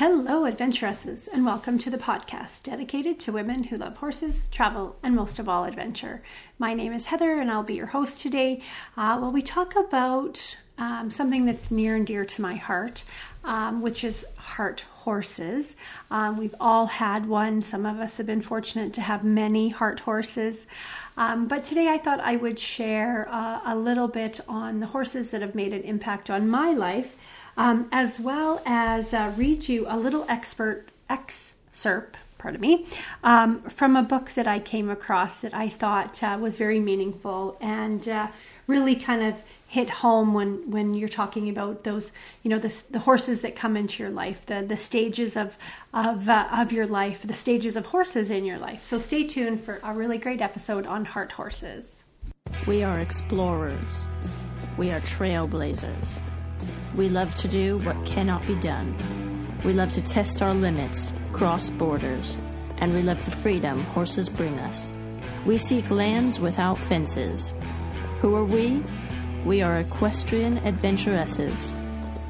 Hello, adventuresses, and welcome to the podcast dedicated to women who love horses, travel, and most of all, adventure. My name is Heather, and I'll be your host today. Uh, well, we talk about um, something that's near and dear to my heart, um, which is heart horses. Um, we've all had one. Some of us have been fortunate to have many heart horses. Um, but today I thought I would share uh, a little bit on the horses that have made an impact on my life um, as well as uh, read you a little expert excerpt pardon me, um, from a book that I came across that I thought uh, was very meaningful and uh, really kind of hit home when when you're talking about those, you know, the, the horses that come into your life, the the stages of of uh, of your life, the stages of horses in your life. So stay tuned for a really great episode on heart horses. We are explorers. We are trailblazers. We love to do what cannot be done. We love to test our limits, cross borders, and we love the freedom horses bring us. We seek lands without fences. Who are we? We are equestrian adventuresses.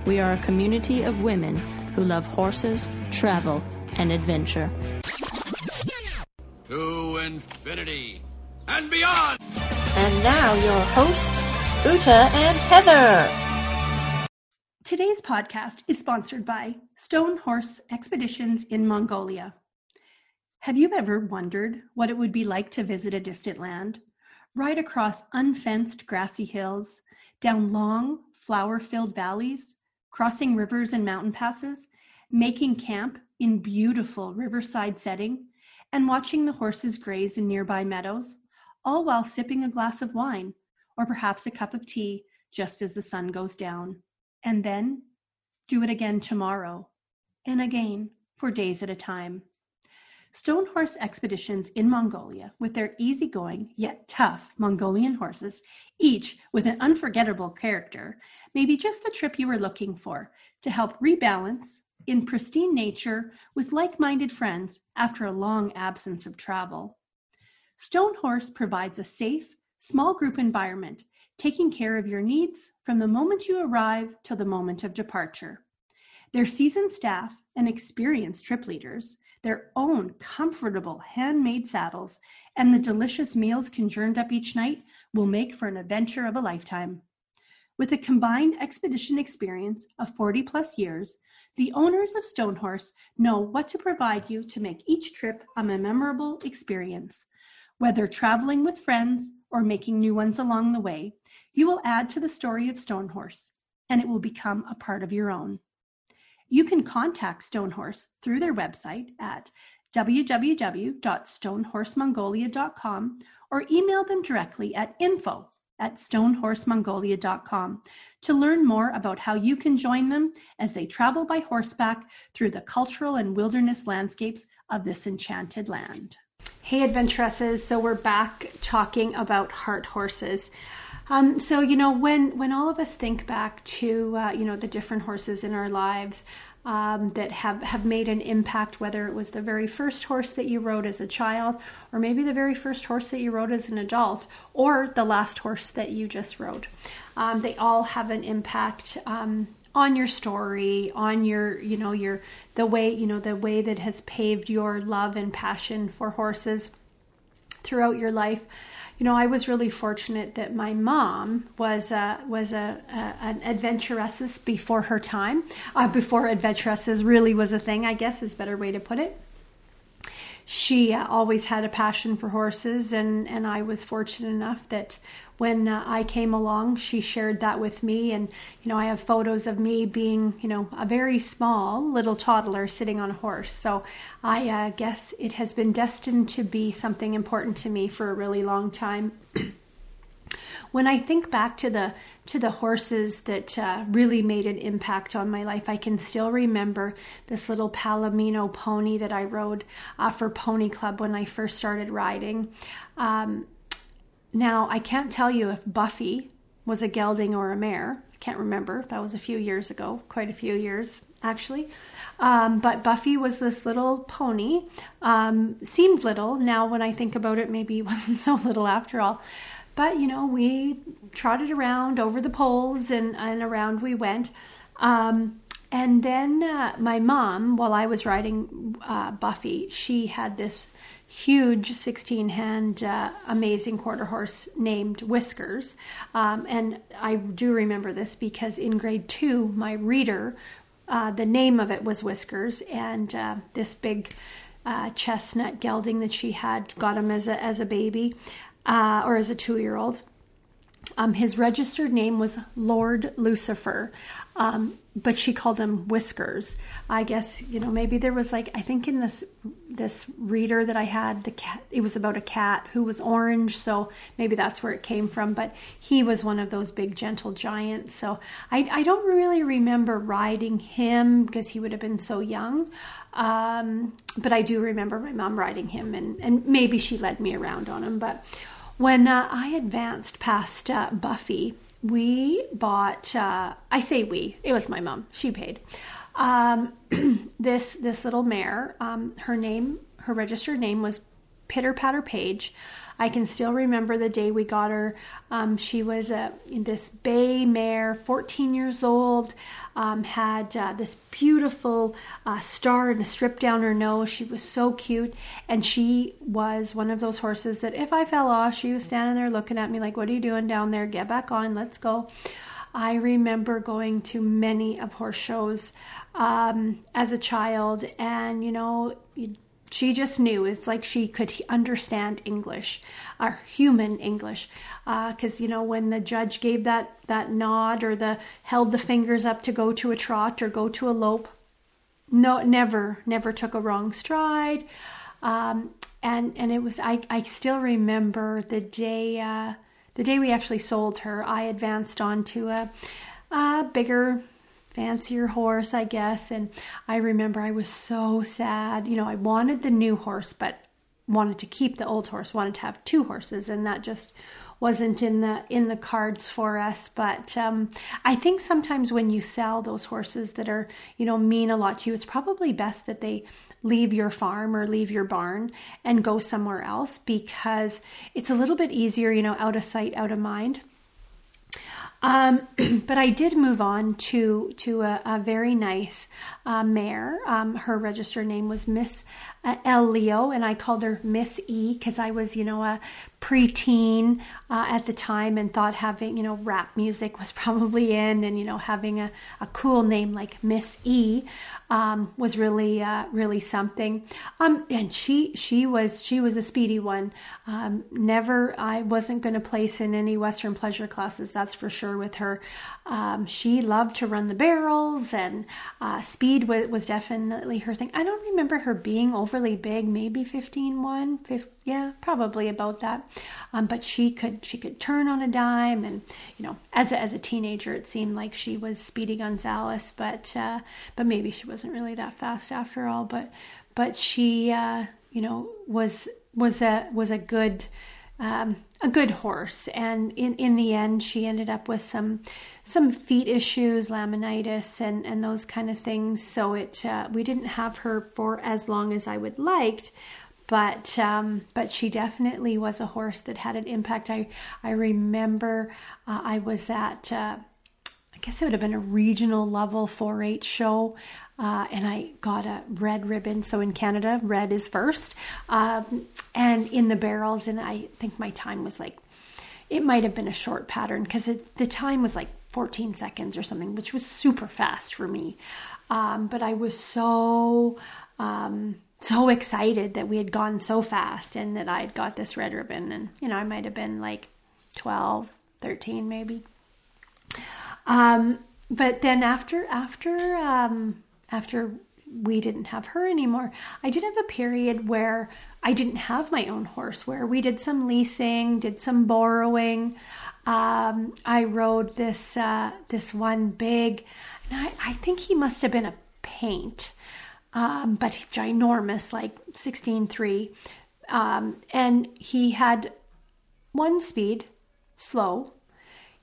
We are a community of women who love horses, travel, and adventure. To infinity and beyond! And now your hosts, Uta and Heather. Today's podcast is sponsored by Stone Horse Expeditions in Mongolia. Have you ever wondered what it would be like to visit a distant land? Ride across unfenced grassy hills, down long, flower filled valleys, crossing rivers and mountain passes, making camp in beautiful riverside setting, and watching the horses graze in nearby meadows, all while sipping a glass of wine or perhaps a cup of tea just as the sun goes down and then do it again tomorrow, and again for days at a time. Stone horse expeditions in Mongolia, with their easygoing yet tough Mongolian horses, each with an unforgettable character, may be just the trip you were looking for to help rebalance in pristine nature with like minded friends after a long absence of travel. Stone Horse provides a safe, small group environment taking care of your needs from the moment you arrive till the moment of departure. Their seasoned staff and experienced trip leaders, their own comfortable handmade saddles, and the delicious meals conjured up each night will make for an adventure of a lifetime. With a combined expedition experience of 40 plus years, the owners of Stonehorse know what to provide you to make each trip a memorable experience. Whether traveling with friends or making new ones along the way, you will add to the story of Stonehorse and it will become a part of your own. You can contact Stonehorse through their website at www.stonehorsemongolia.com or email them directly at info at stonehorsemongolia.com to learn more about how you can join them as they travel by horseback through the cultural and wilderness landscapes of this enchanted land. Hey, adventuresses. So we're back talking about heart horses. Um, so you know when when all of us think back to uh, you know the different horses in our lives um, that have have made an impact, whether it was the very first horse that you rode as a child, or maybe the very first horse that you rode as an adult, or the last horse that you just rode, um, they all have an impact um, on your story on your you know your the way you know the way that has paved your love and passion for horses throughout your life you know i was really fortunate that my mom was a was a, a an adventuress before her time. Uh, before adventuresses really was a thing i guess is a better way to put it she always had a passion for horses and and I was fortunate enough that when uh, I came along, she shared that with me. And, you know, I have photos of me being, you know, a very small little toddler sitting on a horse. So I uh, guess it has been destined to be something important to me for a really long time. when I think back to the to the horses that uh, really made an impact on my life, I can still remember this little Palomino pony that I rode uh, for Pony Club when I first started riding. Um, now, I can't tell you if Buffy was a gelding or a mare. I can't remember. That was a few years ago, quite a few years actually. Um, but Buffy was this little pony. Um, seemed little. Now, when I think about it, maybe he wasn't so little after all. But, you know, we trotted around over the poles and, and around we went. Um, and then uh, my mom, while I was riding uh, Buffy, she had this huge 16 hand uh, amazing quarter horse named Whiskers. Um, and I do remember this because in grade two, my reader, uh, the name of it was Whiskers, and uh, this big uh, chestnut gelding that she had got him as a, as a baby uh, or as a two year old. Um, his registered name was Lord Lucifer, um, but she called him Whiskers. I guess you know maybe there was like I think in this this reader that I had the cat it was about a cat who was orange, so maybe that's where it came from. But he was one of those big gentle giants, so I, I don't really remember riding him because he would have been so young. Um, but I do remember my mom riding him, and and maybe she led me around on him, but. When uh, I advanced past uh, Buffy, we bought. Uh, I say we. It was my mom. She paid. Um, this this little mare. Um, her name, her registered name was Pitter Patter Page. I can still remember the day we got her. Um, she was a this bay mare, 14 years old, um, had uh, this beautiful uh, star and a strip down her nose. She was so cute, and she was one of those horses that if I fell off, she was standing there looking at me like, "What are you doing down there? Get back on, let's go." I remember going to many of horse shows um, as a child, and you know, she just knew it's like she could understand english or human english because uh, you know when the judge gave that that nod or the held the fingers up to go to a trot or go to a lope no never never took a wrong stride um, and and it was I, I still remember the day uh, the day we actually sold her i advanced on to a, a bigger fancier horse, I guess. And I remember I was so sad. You know, I wanted the new horse, but wanted to keep the old horse, wanted to have two horses, and that just wasn't in the in the cards for us but um, i think sometimes when you sell those horses that are you know mean a lot to you it's probably best that they leave your farm or leave your barn and go somewhere else because it's a little bit easier you know out of sight out of mind um, but I did move on to to a, a very nice uh, mare. Um, her registered name was Miss uh, El Leo, and I called her Miss E because I was, you know, a preteen uh, at the time and thought having, you know, rap music was probably in, and you know, having a, a cool name like Miss E um, was really uh, really something. Um, and she she was she was a speedy one. Um, never I wasn't going to place in any Western pleasure classes, that's for sure. With her, um, she loved to run the barrels, and uh, speed was, was definitely her thing. I don't remember her being overly big, maybe 15 1, 15, yeah, probably about that. Um, but she could she could turn on a dime, and you know, as a, as a teenager, it seemed like she was Speedy Gonzales, but uh, but maybe she wasn't really that fast after all. But but she uh, you know was was a was a good um, a good horse, and in in the end, she ended up with some some feet issues, laminitis, and and those kind of things. So it uh, we didn't have her for as long as I would liked, but um, but she definitely was a horse that had an impact. I I remember uh, I was at uh, guess it would have been a regional level 4-H show, uh, and I got a red ribbon. So in Canada, red is first, um, and in the barrels, and I think my time was like it might have been a short pattern because the time was like 14 seconds or something, which was super fast for me. Um, but I was so um, so excited that we had gone so fast and that I'd got this red ribbon. And, you know, I might have been like 12, 13 maybe. Um, but then after, after, um, after we didn't have her anymore, I did have a period where I didn't have my own horse, where we did some leasing, did some borrowing. Um, I rode this, uh, this one big, and I, I think he must have been a paint um, but ginormous, like 16.3. Um, and he had one speed, slow.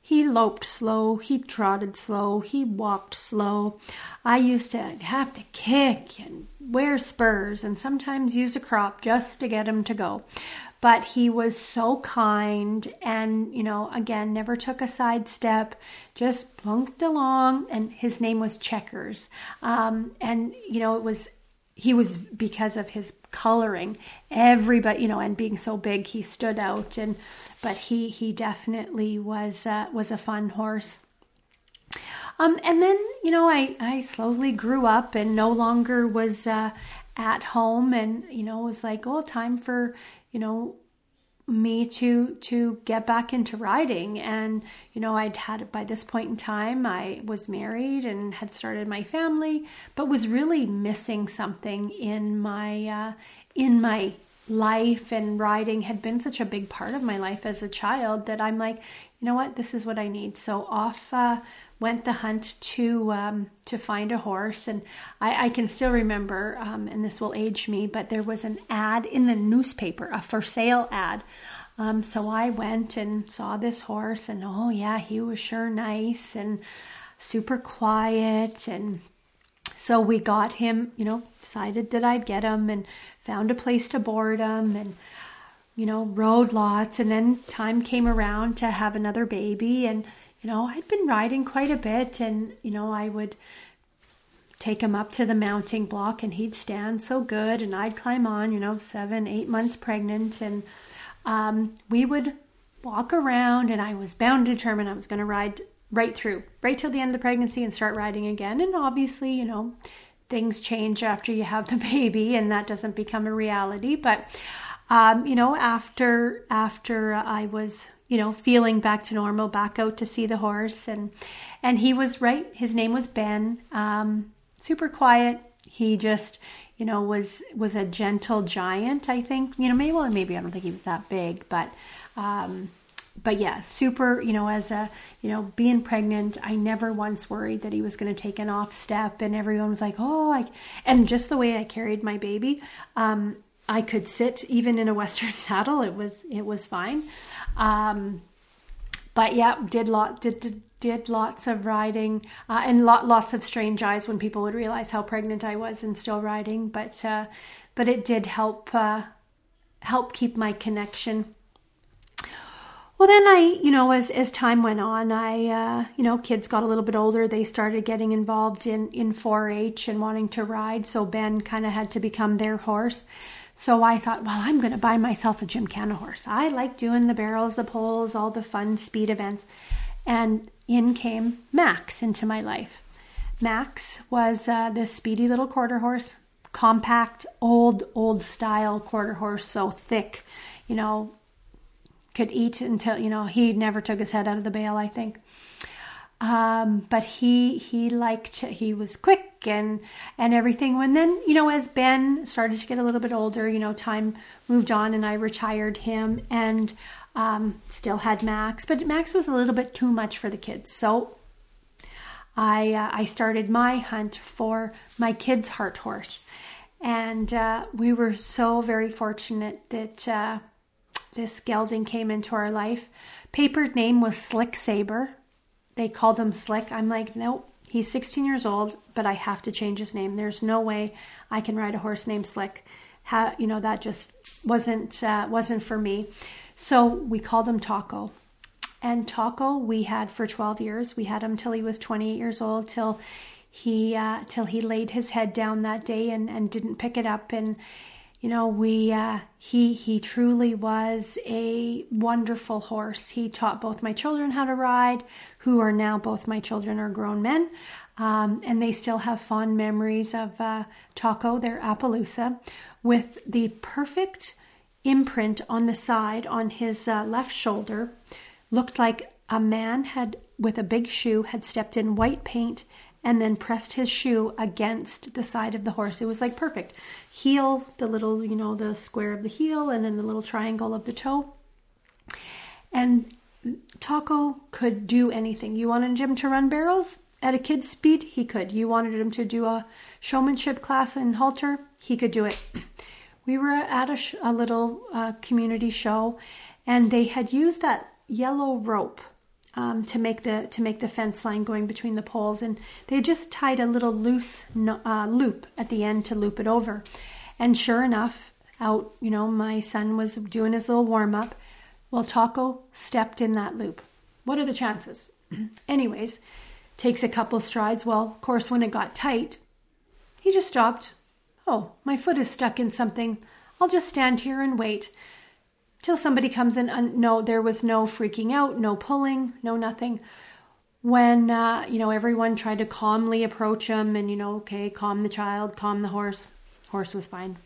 He loped slow, he trotted slow, he walked slow. I used to have to kick and wear spurs and sometimes use a crop just to get him to go. But he was so kind and, you know, again, never took a sidestep, just plunked along. And his name was Checkers. Um, and, you know, it was he was because of his coloring everybody you know and being so big he stood out and but he he definitely was uh, was a fun horse. Um, and then you know I I slowly grew up and no longer was uh, at home and you know it was like oh time for you know me to to get back into riding. And you know I'd had by this point in time I was married and had started my family but was really missing something in my uh, in my life and riding had been such a big part of my life as a child that I'm like you know what? This is what I need. So off uh, went the hunt to um, to find a horse, and I, I can still remember, um, and this will age me, but there was an ad in the newspaper, a for sale ad. Um, so I went and saw this horse, and oh yeah, he was sure nice and super quiet, and so we got him. You know, decided that I'd get him, and found a place to board him, and you know, rode lots, and then time came around to have another baby, and you know, I'd been riding quite a bit. And, you know, I would take him up to the mounting block and he'd stand so good. And I'd climb on, you know, seven, eight months pregnant. And um, we would walk around and I was bound to determine I was going to ride right through, right till the end of the pregnancy and start riding again. And obviously, you know, things change after you have the baby and that doesn't become a reality. But, um, you know, after, after I was you know, feeling back to normal, back out to see the horse, and and he was right. His name was Ben. Um, super quiet. He just, you know, was was a gentle giant. I think, you know, maybe well, maybe I don't think he was that big, but. Um, but yeah, super, you know, as a, you know, being pregnant, I never once worried that he was going to take an off step. And everyone was like, oh, I, and just the way I carried my baby, um, I could sit even in a Western saddle. It was, it was fine. Um, but yeah, did lot did, did did lots of riding uh, and lot, lots of strange eyes when people would realize how pregnant I was and still riding. But uh, but it did help uh, help keep my connection. Well, then I, you know, as as time went on, I, uh, you know, kids got a little bit older. They started getting involved in in 4-H and wanting to ride. So Ben kind of had to become their horse. So I thought, well, I'm going to buy myself a Gymkhana horse. I like doing the barrels, the poles, all the fun speed events. And in came Max into my life. Max was uh, this speedy little quarter horse, compact, old, old style quarter horse, so thick, you know, could eat until, you know, he never took his head out of the bale, I think. Um, but he he liked he was quick and and everything. And then you know as Ben started to get a little bit older, you know time moved on and I retired him and um, still had Max, but Max was a little bit too much for the kids. So I uh, I started my hunt for my kids' heart horse, and uh, we were so very fortunate that uh, this gelding came into our life. Papered name was Slick Saber they called him Slick. I'm like, nope, he's 16 years old, but I have to change his name. There's no way I can ride a horse named Slick. Ha, you know, that just wasn't uh, wasn't for me. So we called him Taco. And Taco we had for 12 years. We had him till he was 28 years old, till he uh, till he laid his head down that day and, and didn't pick it up and you know we uh, he he truly was a wonderful horse. He taught both my children how to ride who are now both my children are grown men. Um, and they still have fond memories of uh, taco their appaloosa with the perfect imprint on the side on his uh, left shoulder. Looked like a man had with a big shoe had stepped in white paint and then pressed his shoe against the side of the horse. It was like perfect. Heel, the little, you know, the square of the heel, and then the little triangle of the toe. And Taco could do anything. You wanted him to run barrels at a kid's speed? He could. You wanted him to do a showmanship class in halter? He could do it. We were at a, sh- a little uh, community show, and they had used that yellow rope um, to make the to make the fence line going between the poles, and they just tied a little loose uh, loop at the end to loop it over. And sure enough, out you know my son was doing his little warm up. Well, Taco stepped in that loop. What are the chances? Anyways, takes a couple strides. Well, of course, when it got tight, he just stopped. Oh, my foot is stuck in something. I'll just stand here and wait till somebody comes in. And no, there was no freaking out, no pulling, no nothing. When, uh, you know, everyone tried to calmly approach him and, you know, okay, calm the child, calm the horse. Horse was fine.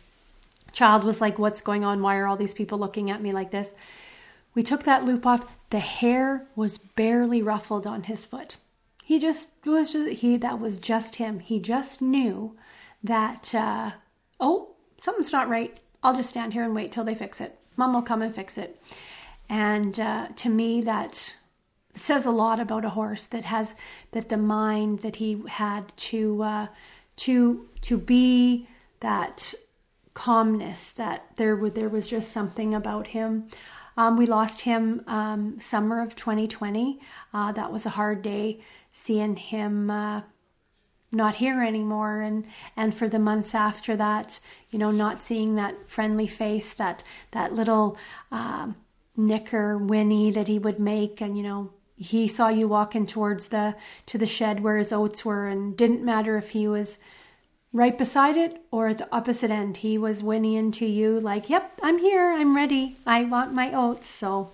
Child was like, what's going on? Why are all these people looking at me like this? We took that loop off. The hair was barely ruffled on his foot. He just was just, he that was just him. He just knew that uh, oh something's not right. I'll just stand here and wait till they fix it. Mom will come and fix it. And uh, to me, that says a lot about a horse that has that the mind that he had to uh, to to be that calmness that there was there was just something about him. Um, we lost him um, summer of 2020. Uh, that was a hard day seeing him uh, not here anymore. And and for the months after that you know not seeing that friendly face that that little uh, nicker whinny that he would make. And you know he saw you walking towards the to the shed where his oats were. And didn't matter if he was right beside it or at the opposite end. He was whinnying to you like yep i'm here. I'm ready. I want my oats. So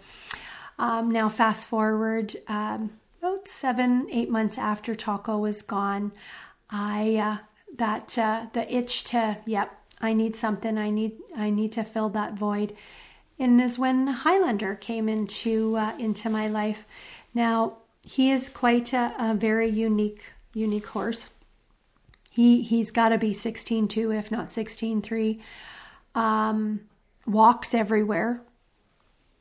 um, now fast forward um, about seven eight months after taco was gone I uh, that uh, the itch to yep I need something I need I need to fill that void and is when Highlander came into uh, into my life. Now he is quite a, a very unique unique horse. He he's got to be 16.2 if not 16.3. Um, walks everywhere.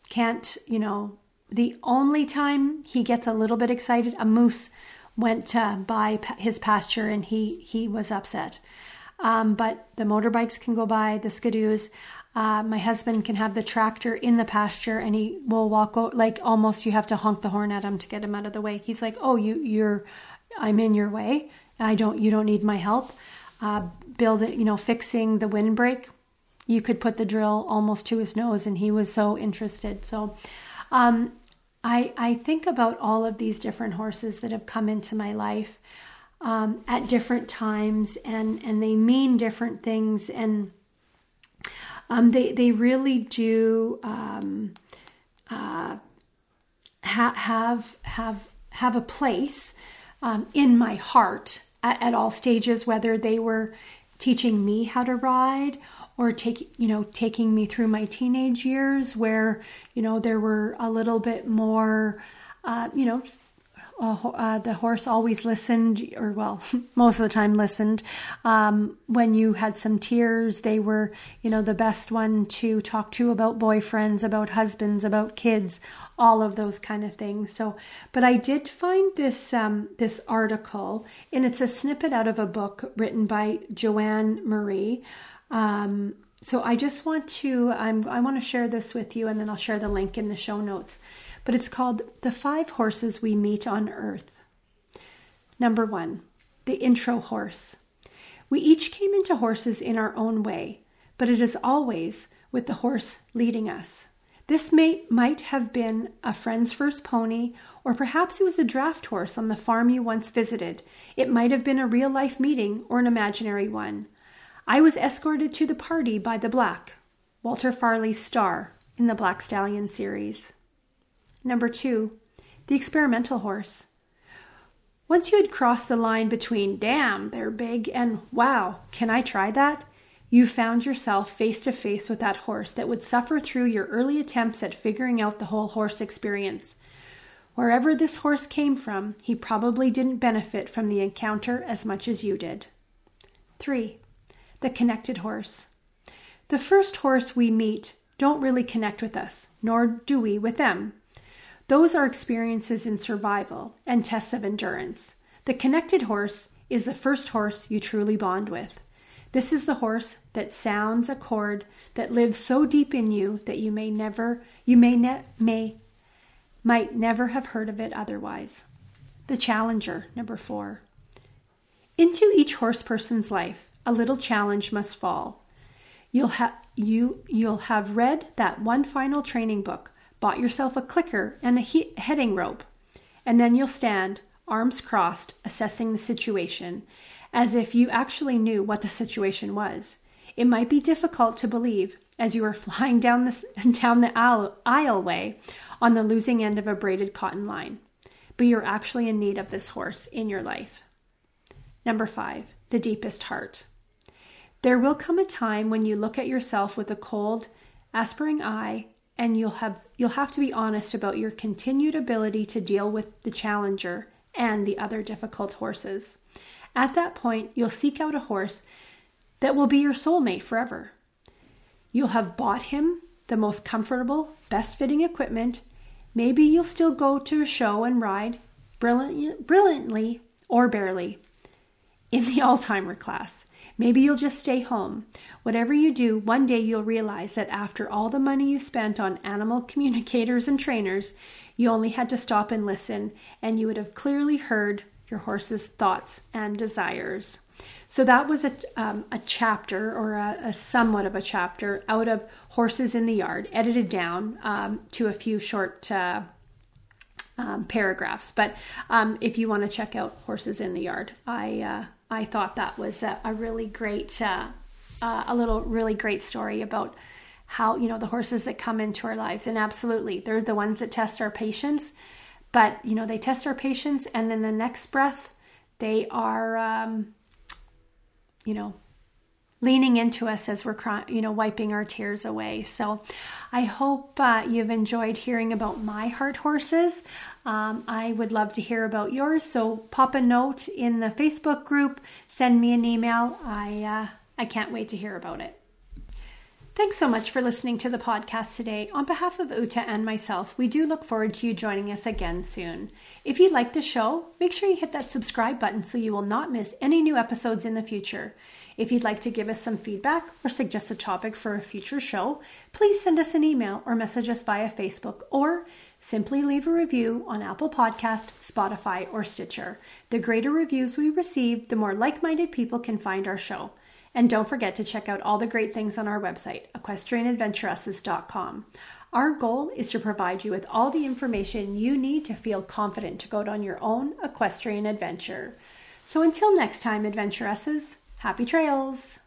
Can't you know? The only time he gets a little bit excited, a moose went uh, by his pasture and he he was upset. Um, but the motorbikes can go by, the skidoos. Uh, my husband can have the tractor in the pasture and he will walk out like almost you have to honk the horn at him to get him out of the way. He's like, "Oh, you you're I'm in your way. I don't you don't need my help." Uh, build it, you know, fixing the windbreak. You could put the drill almost to his nose, and he was so interested. So, um, I, I think about all of these different horses that have come into my life um, at different times, and, and they mean different things, and um, they, they really do um, uh, ha- have, have, have a place um, in my heart at, at all stages, whether they were teaching me how to ride or take you know taking me through my teenage years where you know there were a little bit more uh, you know uh, the horse always listened, or well, most of the time listened. Um, when you had some tears, they were, you know, the best one to talk to about boyfriends, about husbands, about kids, all of those kind of things. So, but I did find this um, this article, and it's a snippet out of a book written by Joanne Marie. Um, so I just want to I'm, I want to share this with you, and then I'll share the link in the show notes. But it's called "The Five Horses We Meet on Earth." Number one, the intro horse. We each came into horses in our own way, but it is always with the horse leading us. This may, might have been a friend's first pony, or perhaps it was a draft horse on the farm you once visited. It might have been a real life meeting or an imaginary one. I was escorted to the party by the Black, Walter Farley's star in the Black Stallion series. Number two, the experimental horse. Once you had crossed the line between damn, they're big and wow, can I try that? You found yourself face to face with that horse that would suffer through your early attempts at figuring out the whole horse experience. Wherever this horse came from, he probably didn't benefit from the encounter as much as you did. 3 the connected horse. The first horse we meet don't really connect with us, nor do we with them. Those are experiences in survival and tests of endurance. The connected horse is the first horse you truly bond with. This is the horse that sounds a chord that lives so deep in you that you may never, you may ne- may might never have heard of it otherwise. The Challenger, number four. Into each horse person's life, a little challenge must fall. You'll have you you'll have read that one final training book, bought yourself a clicker and a he- heading rope, and then you'll stand, arms crossed, assessing the situation, as if you actually knew what the situation was. It might be difficult to believe as you are flying down the down the aisle, aisleway on the losing end of a braided cotton line, but you're actually in need of this horse in your life. Number five, the deepest heart. There will come a time when you look at yourself with a cold, aspiring eye, and you'll have you'll have to be honest about your continued ability to deal with the challenger and the other difficult horses. At that point, you'll seek out a horse that will be your soulmate forever. You'll have bought him the most comfortable, best fitting equipment. Maybe you'll still go to a show and ride brilliantly, brilliantly or barely in the Alzheimer class. Maybe you'll just stay home. Whatever you do, one day you'll realize that after all the money you spent on animal communicators and trainers, you only had to stop and listen, and you would have clearly heard your horse's thoughts and desires. So that was a, um, a chapter or a, a, somewhat of a chapter out of Horses in the Yard, edited down um, to a few short uh, um, paragraphs. But um, if you want to check out Horses in the Yard, I uh, I thought that was a, a really great, uh, uh, a little really great story about how you know the horses that come into our lives, and absolutely they're the ones that test our patience. But you know they test our patience, and then the next breath they are, um, you know, leaning into us as we're cry- you know wiping our tears away so i hope uh, you've enjoyed hearing about my heart horses um, i would love to hear about yours so pop a note in the facebook group send me an email i uh, i can't wait to hear about it Thanks so much for listening to the podcast today. On behalf of Uta and myself, we do look forward to you joining us again soon. If you like the show, make sure you hit that subscribe button so you will not miss any new episodes in the future. If you'd like to give us some feedback or suggest a topic for a future show, please send us an email or message us via Facebook or simply leave a review on Apple Podcast, Spotify, or Stitcher. The greater reviews we receive, the more like-minded people can find our show. And don't forget to check out all the great things on our website, equestrianadventuresses.com. Our goal is to provide you with all the information you need to feel confident to go on your own equestrian adventure. So until next time, adventuresses, happy trails!